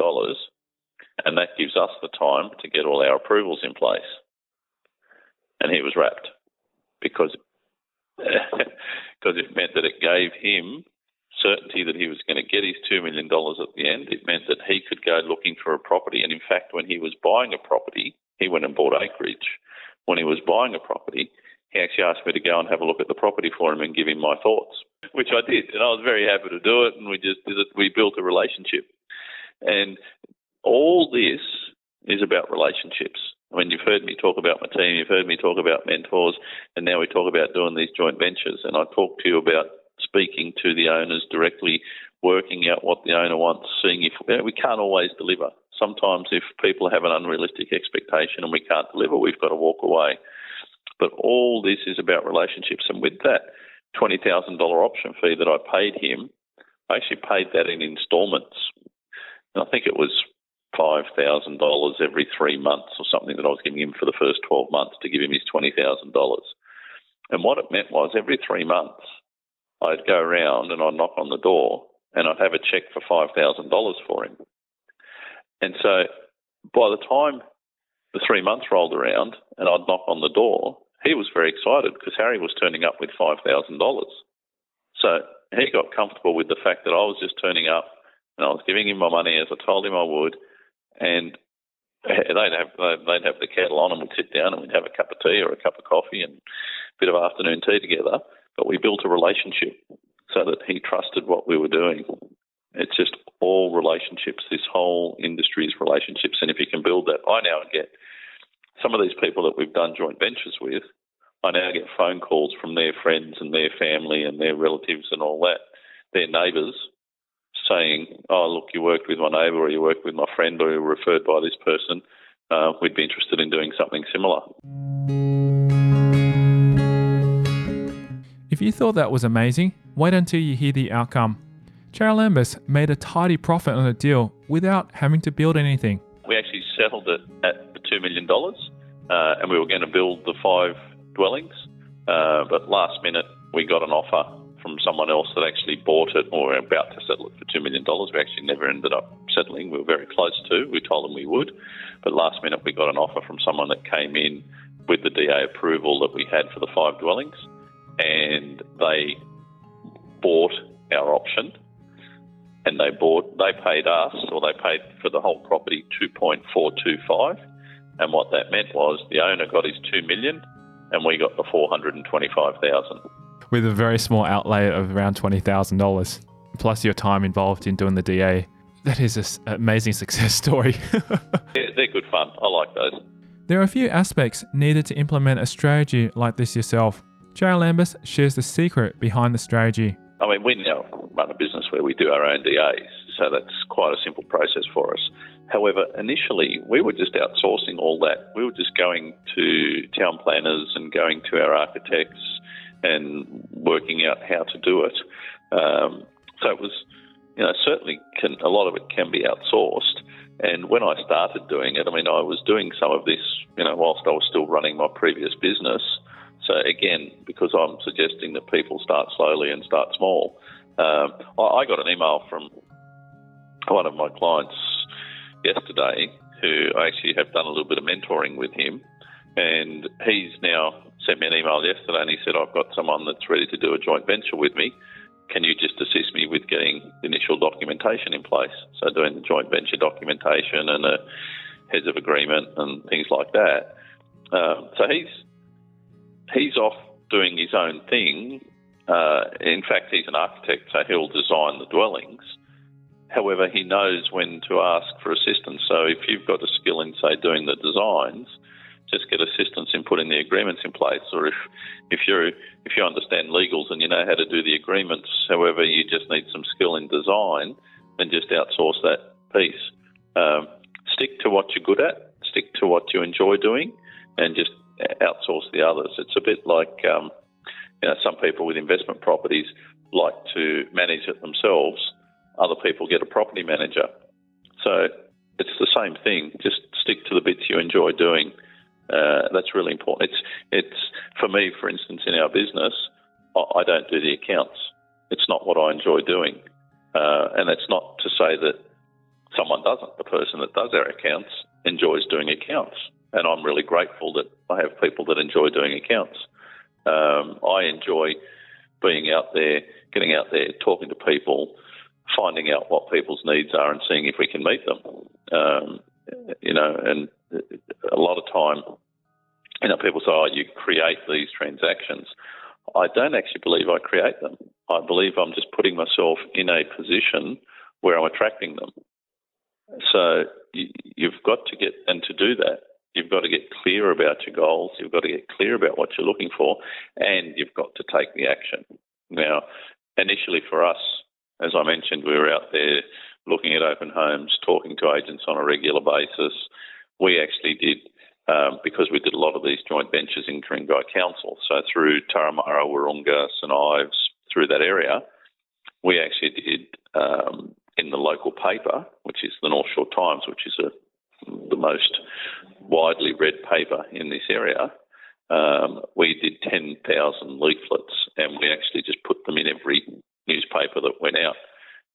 and that gives us the time to get all our approvals in place. And he was wrapped because because it meant that it gave him certainty that he was going to get his $2 million at the end. It meant that he could go looking for a property. And in fact, when he was buying a property, he went and bought acreage. When he was buying a property, he actually asked me to go and have a look at the property for him and give him my thoughts, which I did. And I was very happy to do it. And we just did it. We built a relationship. And all this is about relationships. I mean, you've heard me talk about my team, you've heard me talk about mentors, and now we talk about doing these joint ventures. And I talk to you about speaking to the owners directly, working out what the owner wants, seeing if we can't always deliver. Sometimes, if people have an unrealistic expectation and we can't deliver, we've got to walk away. But all this is about relationships. And with that $20,000 option fee that I paid him, I actually paid that in installments. And I think it was $5,000 every three months or something that I was giving him for the first 12 months to give him his $20,000. And what it meant was every three months, I'd go around and I'd knock on the door and I'd have a check for $5,000 for him. And so by the time the three months rolled around and I'd knock on the door, he was very excited because Harry was turning up with $5,000. So he got comfortable with the fact that I was just turning up and I was giving him my money as I told him I would. And they'd have they'd have the kettle on and we'd sit down and we'd have a cup of tea or a cup of coffee and a bit of afternoon tea together. But we built a relationship so that he trusted what we were doing. It's just all relationships. This whole industry is relationships, and if you can build that, I now get some of these people that we've done joint ventures with. I now get phone calls from their friends and their family and their relatives and all that, their neighbours, saying, "Oh, look, you worked with my neighbour, or you worked with my friend, or you were referred by this person. Uh, we'd be interested in doing something similar." If you thought that was amazing, wait until you hear the outcome. Charalambous made a tidy profit on the deal without having to build anything. We actually settled it at $2 million uh, and we were going to build the five dwellings. Uh, but last minute, we got an offer from someone else that actually bought it or were about to settle it for $2 million. We actually never ended up settling. We were very close to. We told them we would. But last minute, we got an offer from someone that came in with the DA approval that we had for the five dwellings and they bought our option. And they bought they paid us or they paid for the whole property 2.425 and what that meant was the owner got his 2 million and we got the 425,000 with a very small outlay of around $20,000 plus your time involved in doing the DA that is an amazing success story. Yeah, they're good fun. I like those. There are a few aspects needed to implement a strategy like this yourself Charalambous shares the secret behind the strategy. I mean, we now run a business where we do our own DAs, so that's quite a simple process for us. However, initially we were just outsourcing all that. We were just going to town planners and going to our architects and working out how to do it. Um, so it was, you know, certainly can, a lot of it can be outsourced. And when I started doing it, I mean, I was doing some of this, you know, whilst I was still running my previous business. So again, because I'm suggesting that people start slowly and start small, um, I, got an email from one of my clients yesterday who I actually have done a little bit of mentoring with him. And he's now sent me an email yesterday and he said, I've got someone that's ready to do a joint venture with me. Can you just assist me with getting initial documentation in place? So, doing the joint venture documentation and a heads of agreement and things like that. Um, so, he's he's off doing his own thing. Uh, in fact, he's an architect, so he'll design the dwellings. However, he knows when to ask for assistance. So if you've got a skill in, say, doing the designs, just get assistance in putting the agreements in place. Or if if you if you understand legals and you know how to do the agreements, however, you just need some skill in design, then just outsource that piece. Um, stick to what you're good at. Stick to what you enjoy doing, and just outsource the others. It's a bit like um, you know some people with investment properties like to manage it themselves other people get a property manager. So it's the same thing. Just stick to the bits you enjoy doing. Uh, that's really important. It's it's for me, for instance, in our business, I don't do the accounts. It's not what I enjoy doing, uh, and it's not to say that someone doesn't. The person that does our accounts enjoys doing accounts, and I'm really grateful that I have people that enjoy doing accounts. Um, I enjoy being out there, getting out there, talking to people, finding out what people's needs are and seeing if we can meet them. Um, you know, and a lot of time, you know, people say, "Oh, you create these transactions." I don't actually believe I create them. I believe I'm just putting myself in a position where I'm attracting them. So you've got to get, and to do that, you've got to get clear about your goals. You've got to get clear about what you're looking for, and you've got to take the action. Now, initially for us, as I mentioned, we were out there looking at open homes, talking to agents on a regular basis. We actually did, um, because we did a lot of these joint ventures in Ku-ring-gai Council, so through Turramurra, Wahroonga, St Ives, through that area, we actually did um, in the local paper, which is the North Shore Times, which is a, the most widely read paper in this area. Um, we did 10,000 leaflets and we actually just put them in every newspaper that went out.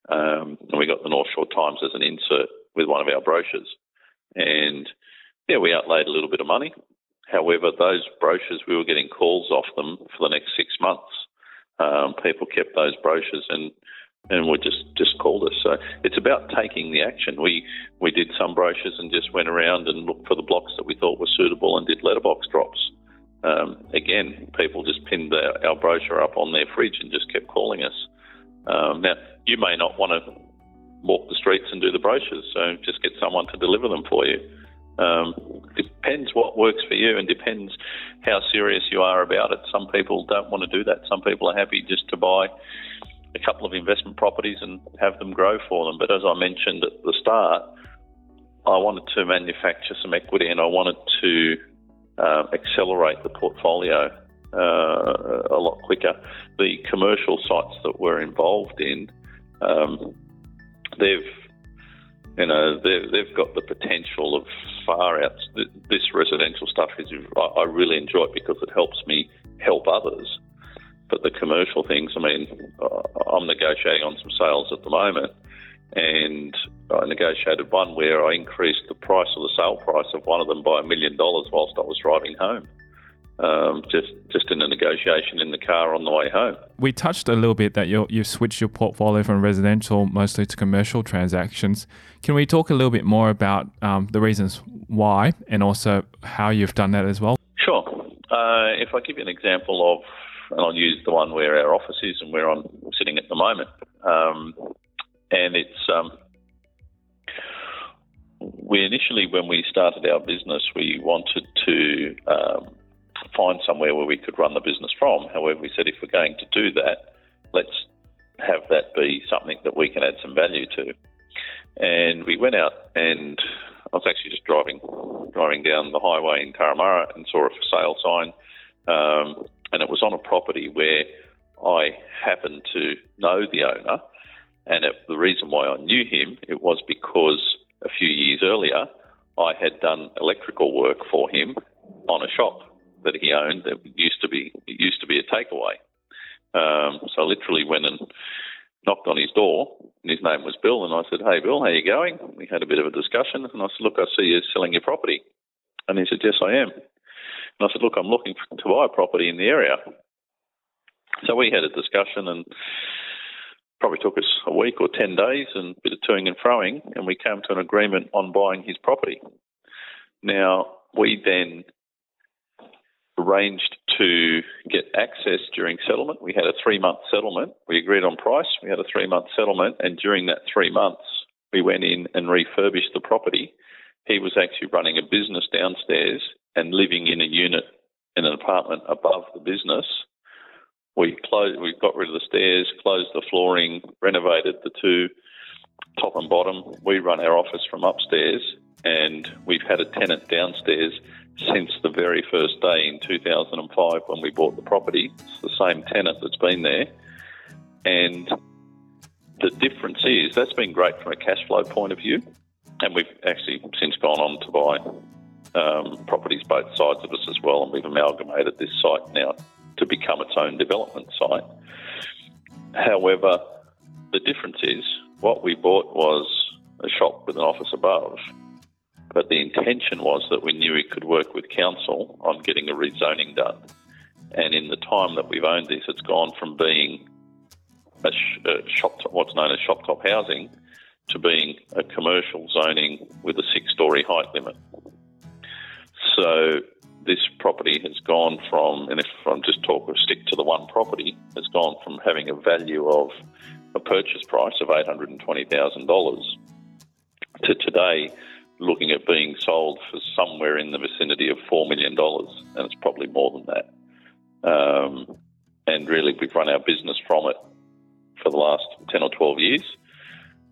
Um, and we got the North Shore Times as an insert with one of our brochures. And yeah, we outlaid a little bit of money. However, those brochures, we were getting calls off them for the next six months. Um, people kept those brochures and and we just just called us. So it's about taking the action. We we did some brochures and just went around and looked for the blocks that we thought were suitable and did letterbox drops. Um, again, people just pinned our, our brochure up on their fridge and just kept calling us. Um, now, you may not want to walk the streets and do the brochures, so just get someone to deliver them for you. Um, depends what works for you and depends how serious you are about it. Some people don't want to do that. Some people are happy just to buy a couple of investment properties and have them grow for them. But as I mentioned at the start, I wanted to manufacture some equity and I wanted to uh, accelerate the portfolio uh, a lot quicker. The commercial sites that we're involved in, um, they've you know they've, they've got the potential of far out. This residential stuff is I really enjoy it because it helps me help others. But the commercial things, I mean, I'm negotiating on some sales at the moment, and I negotiated one where I increased the price of the sale price of one of them by a million dollars whilst I was driving home um, just just in a negotiation in the car on the way home. We touched a little bit that you you've switched your portfolio from residential mostly to commercial transactions. Can we talk a little bit more about um, the reasons why and also how you've done that as well? Sure. Uh, if I give you an example of, and I'll use the one where our office is and where I'm sitting at the moment, um, and it's. Um, we initially, when we started our business, we wanted to um, find somewhere where we could run the business from. However, we said if we're going to do that, let's have that be something that we can add some value to. And we went out and I was actually just driving driving down the highway in Turramurra and saw a for sale sign. Um, and it was on a property where I happened to know the owner. And it, the reason why I knew him, it was because a few years earlier, I had done electrical work for him on a shop that he owned that used to be used to be a takeaway. Um, so I literally went and knocked on his door, and his name was Bill. And I said, "Hey, Bill, how you going?" We had a bit of a discussion, and I said, "Look, I see you're selling your property," and he said, "Yes, I am." And I said, "Look, I'm looking to buy a property in the area." So we had a discussion, and probably took us a week or ten days, and a bit of toing and froing, and we came to an agreement on buying his property. Now we then arranged to get access during settlement. We had a three month settlement. We agreed on price. We had a three month settlement. And during that three months, we went in and refurbished the property. He was actually running a business downstairs and living in a unit in an apartment above the business. We closed, we got rid of the stairs, closed the flooring, renovated the two top and bottom. We run our office from upstairs, and we've had a tenant downstairs since the very first day in 2005 when we bought the property. It's the same tenant that's been there. And the difference is that's been great from a cash flow point of view. And we've actually since gone on to buy um, properties both sides of us as well. And we've amalgamated this site now to become its own development site. However, the difference is what we bought was a shop with an office above but the intention was that we knew we could work with council on getting a rezoning done. And in the time that we've owned this, it's gone from being a, sh- a shop top, what's known as shop top housing to being a commercial zoning with a six story height limit. So this property has gone from, and if I'm just talking, stick to the one property, has gone from having a value of a purchase price of $820,000 to today looking at being sold for somewhere in the vicinity of $4 million, and it's probably more than that. Um, and really, we've run our business from it for the last 10 or 12 years.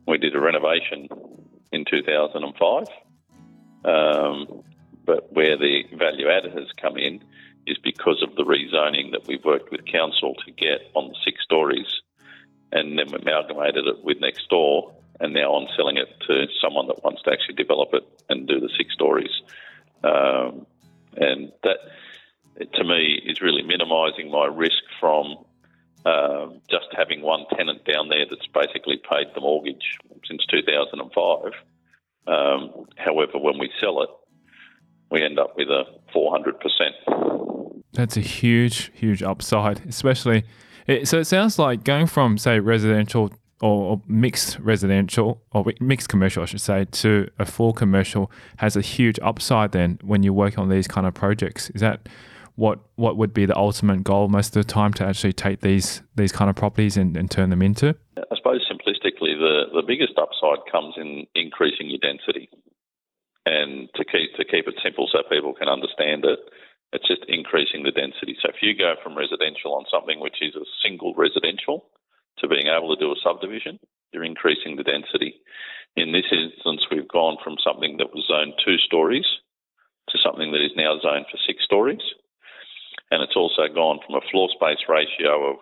We did a renovation in 2005, um, but where the value added has come in is because of the rezoning that we've worked with council to get on the six stories, and then we amalgamated it with next door and now I'm selling it to someone that wants to actually develop it and do the six stories. Um, and that, to me, is really minimising my risk from um, just having one tenant down there that's basically paid the mortgage since 2005. Um, however, when we sell it, we end up with a 400%. That's a huge, huge upside, especially. It, so it sounds like going from, say, residential or, mixed residential or mixed commercial, I should say, to a full commercial has a huge upside. Then when you work on these kind of projects, is that what what would be the ultimate goal most of the time to actually take these these kind of properties and, and turn them into? I suppose simplistically, the the biggest upside comes in increasing your density, and to keep to keep it simple so people can understand it. It's just increasing the density. So if you go from residential on something which is a single residential, to being able to do a subdivision, you're increasing the density. In this instance, we've gone from something that was zoned two stories to something that is now zoned for six stories. And it's also gone from a floor space ratio of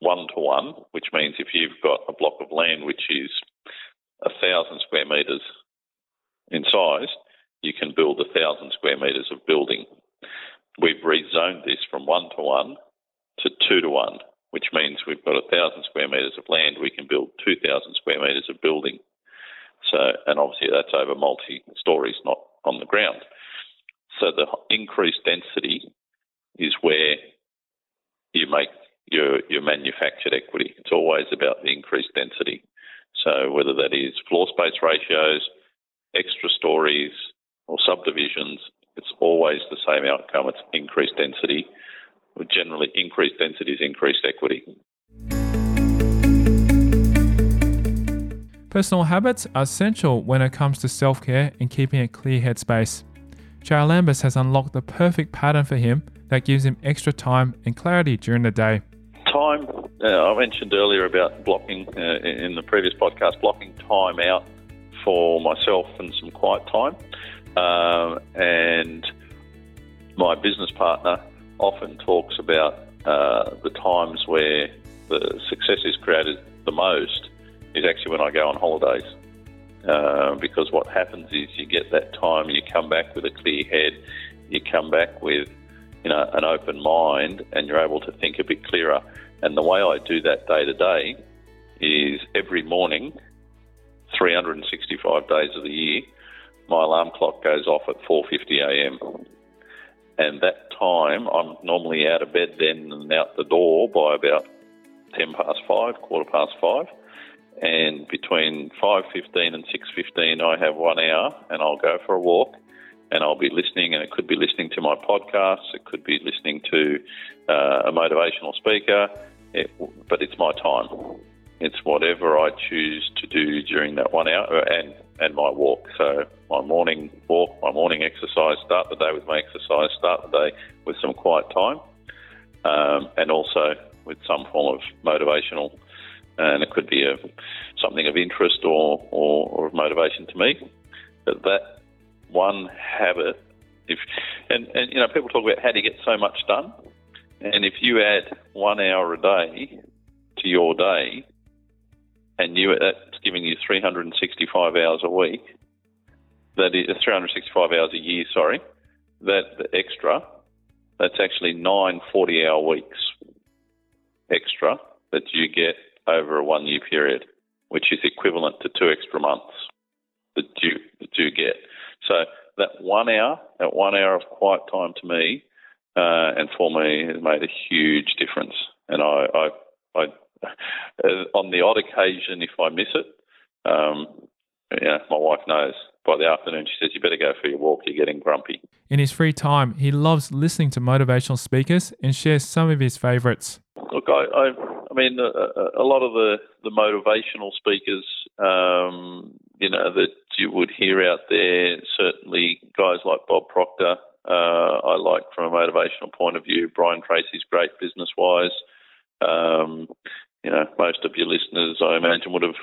one to one, which means if you've got a block of land which is a thousand square metres in size, you can build a thousand square metres of building. We've rezoned this from one to one to two to one which means we've got a thousand square metres of land, we can build 2,000 square metres of building. So, and obviously that's over multi stories, not on the ground. So the increased density is where you make your, your manufactured equity. It's always about the increased density. So whether that is floor space ratios, extra stories, or subdivisions, it's always the same outcome. It's increased density generally increase densities, increased equity. Personal habits are essential when it comes to self care and keeping a clear headspace. Charalambous has unlocked the perfect pattern for him that gives him extra time and clarity during the day. Time, uh, I mentioned earlier about blocking uh, in the previous podcast, blocking time out for myself and some quiet time. Uh, and my business partner often talks about uh, the times where the success is created the most is actually when I go on holidays. Uh, because what happens is you get that time, you come back with a clear head, you come back with you know an open mind, and you're able to think a bit clearer. And the way I do that day to day is every morning, 365 days of the year, my alarm clock goes off at 4:50 a.m. And that time, I'm normally out of bed then and out the door by about 10 past five, quarter past five. And between 5.15 and 6.15, I have one hour and I'll go for a walk and I'll be listening, and it could be listening to my podcasts, it could be listening to uh, a motivational speaker, it, but it's my time. It's whatever I choose to do during that one hour and, and my walk. So, my morning walk, my morning exercise, start the day with my exercise, start the day with some quiet time, um, and also with some form of motivational. And it could be a, something of interest or, or, or of motivation to me. But that one habit. If and, and you know people talk about how do you get so much done, and if you add one hour a day to your day, and you that's giving you 365 hours a week. That is 365 hours a year. Sorry, that the extra. That's actually nine 40-hour weeks extra that you get over a one-year period, which is equivalent to two extra months that you that you get. So that one hour, that one hour of quiet time to me uh, and for me has made a huge difference. And I, I, I uh, on the odd occasion, if I miss it, um, yeah, my wife knows. By the afternoon, she says, "You better go for your walk. You're getting grumpy." In his free time, he loves listening to motivational speakers and shares some of his favourites. Look, I, I, I mean, a, a, lot of the, the motivational speakers, um, you know, that hear out there. Certainly, guys like Bob Proctor, uh, I like from a motivational point of view. Brian Tracy's great business wise. Um, you know, most of your listeners, I imagine, would have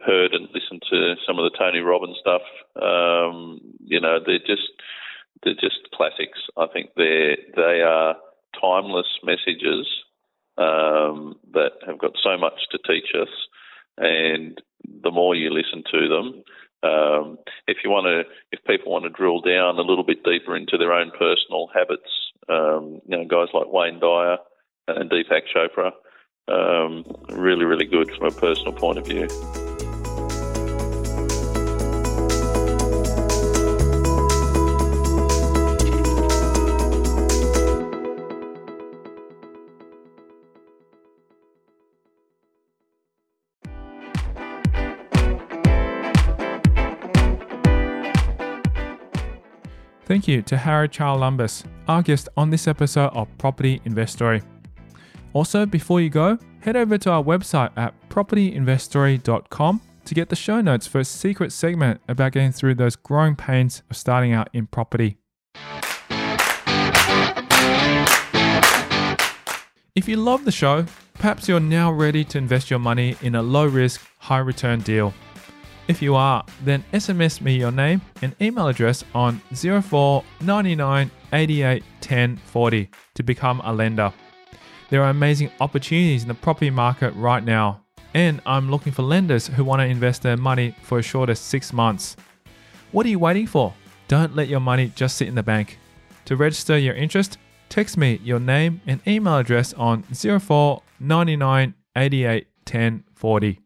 heard and listened to some of the Tony Robbins stuff. Um, you know, they're just they're just classics. I think they they are timeless messages um, that have got so much to teach us, and the more you listen to them, um, if you want to, if people want to drill down a little bit deeper into their own personal habits, um, you know, guys like Wayne Dyer and Deepak Chopra, um, really, really good from a personal point of view. Thank you to Harry Charalambous, our guest on this episode of Property Investory. Also, before you go, head over to our website at propertyinvestory.com to get the show notes for a secret segment about getting through those growing pains of starting out in property. If you love the show, perhaps you're now ready to invest your money in a low risk, high return deal. If you are, then SMS me your name and email address on 0499 88 10 40 to become a lender. There are amazing opportunities in the property market right now, and I'm looking for lenders who want to invest their money for as short as six months. What are you waiting for? Don't let your money just sit in the bank. To register your interest, text me your name and email address on 0499 88 10 40.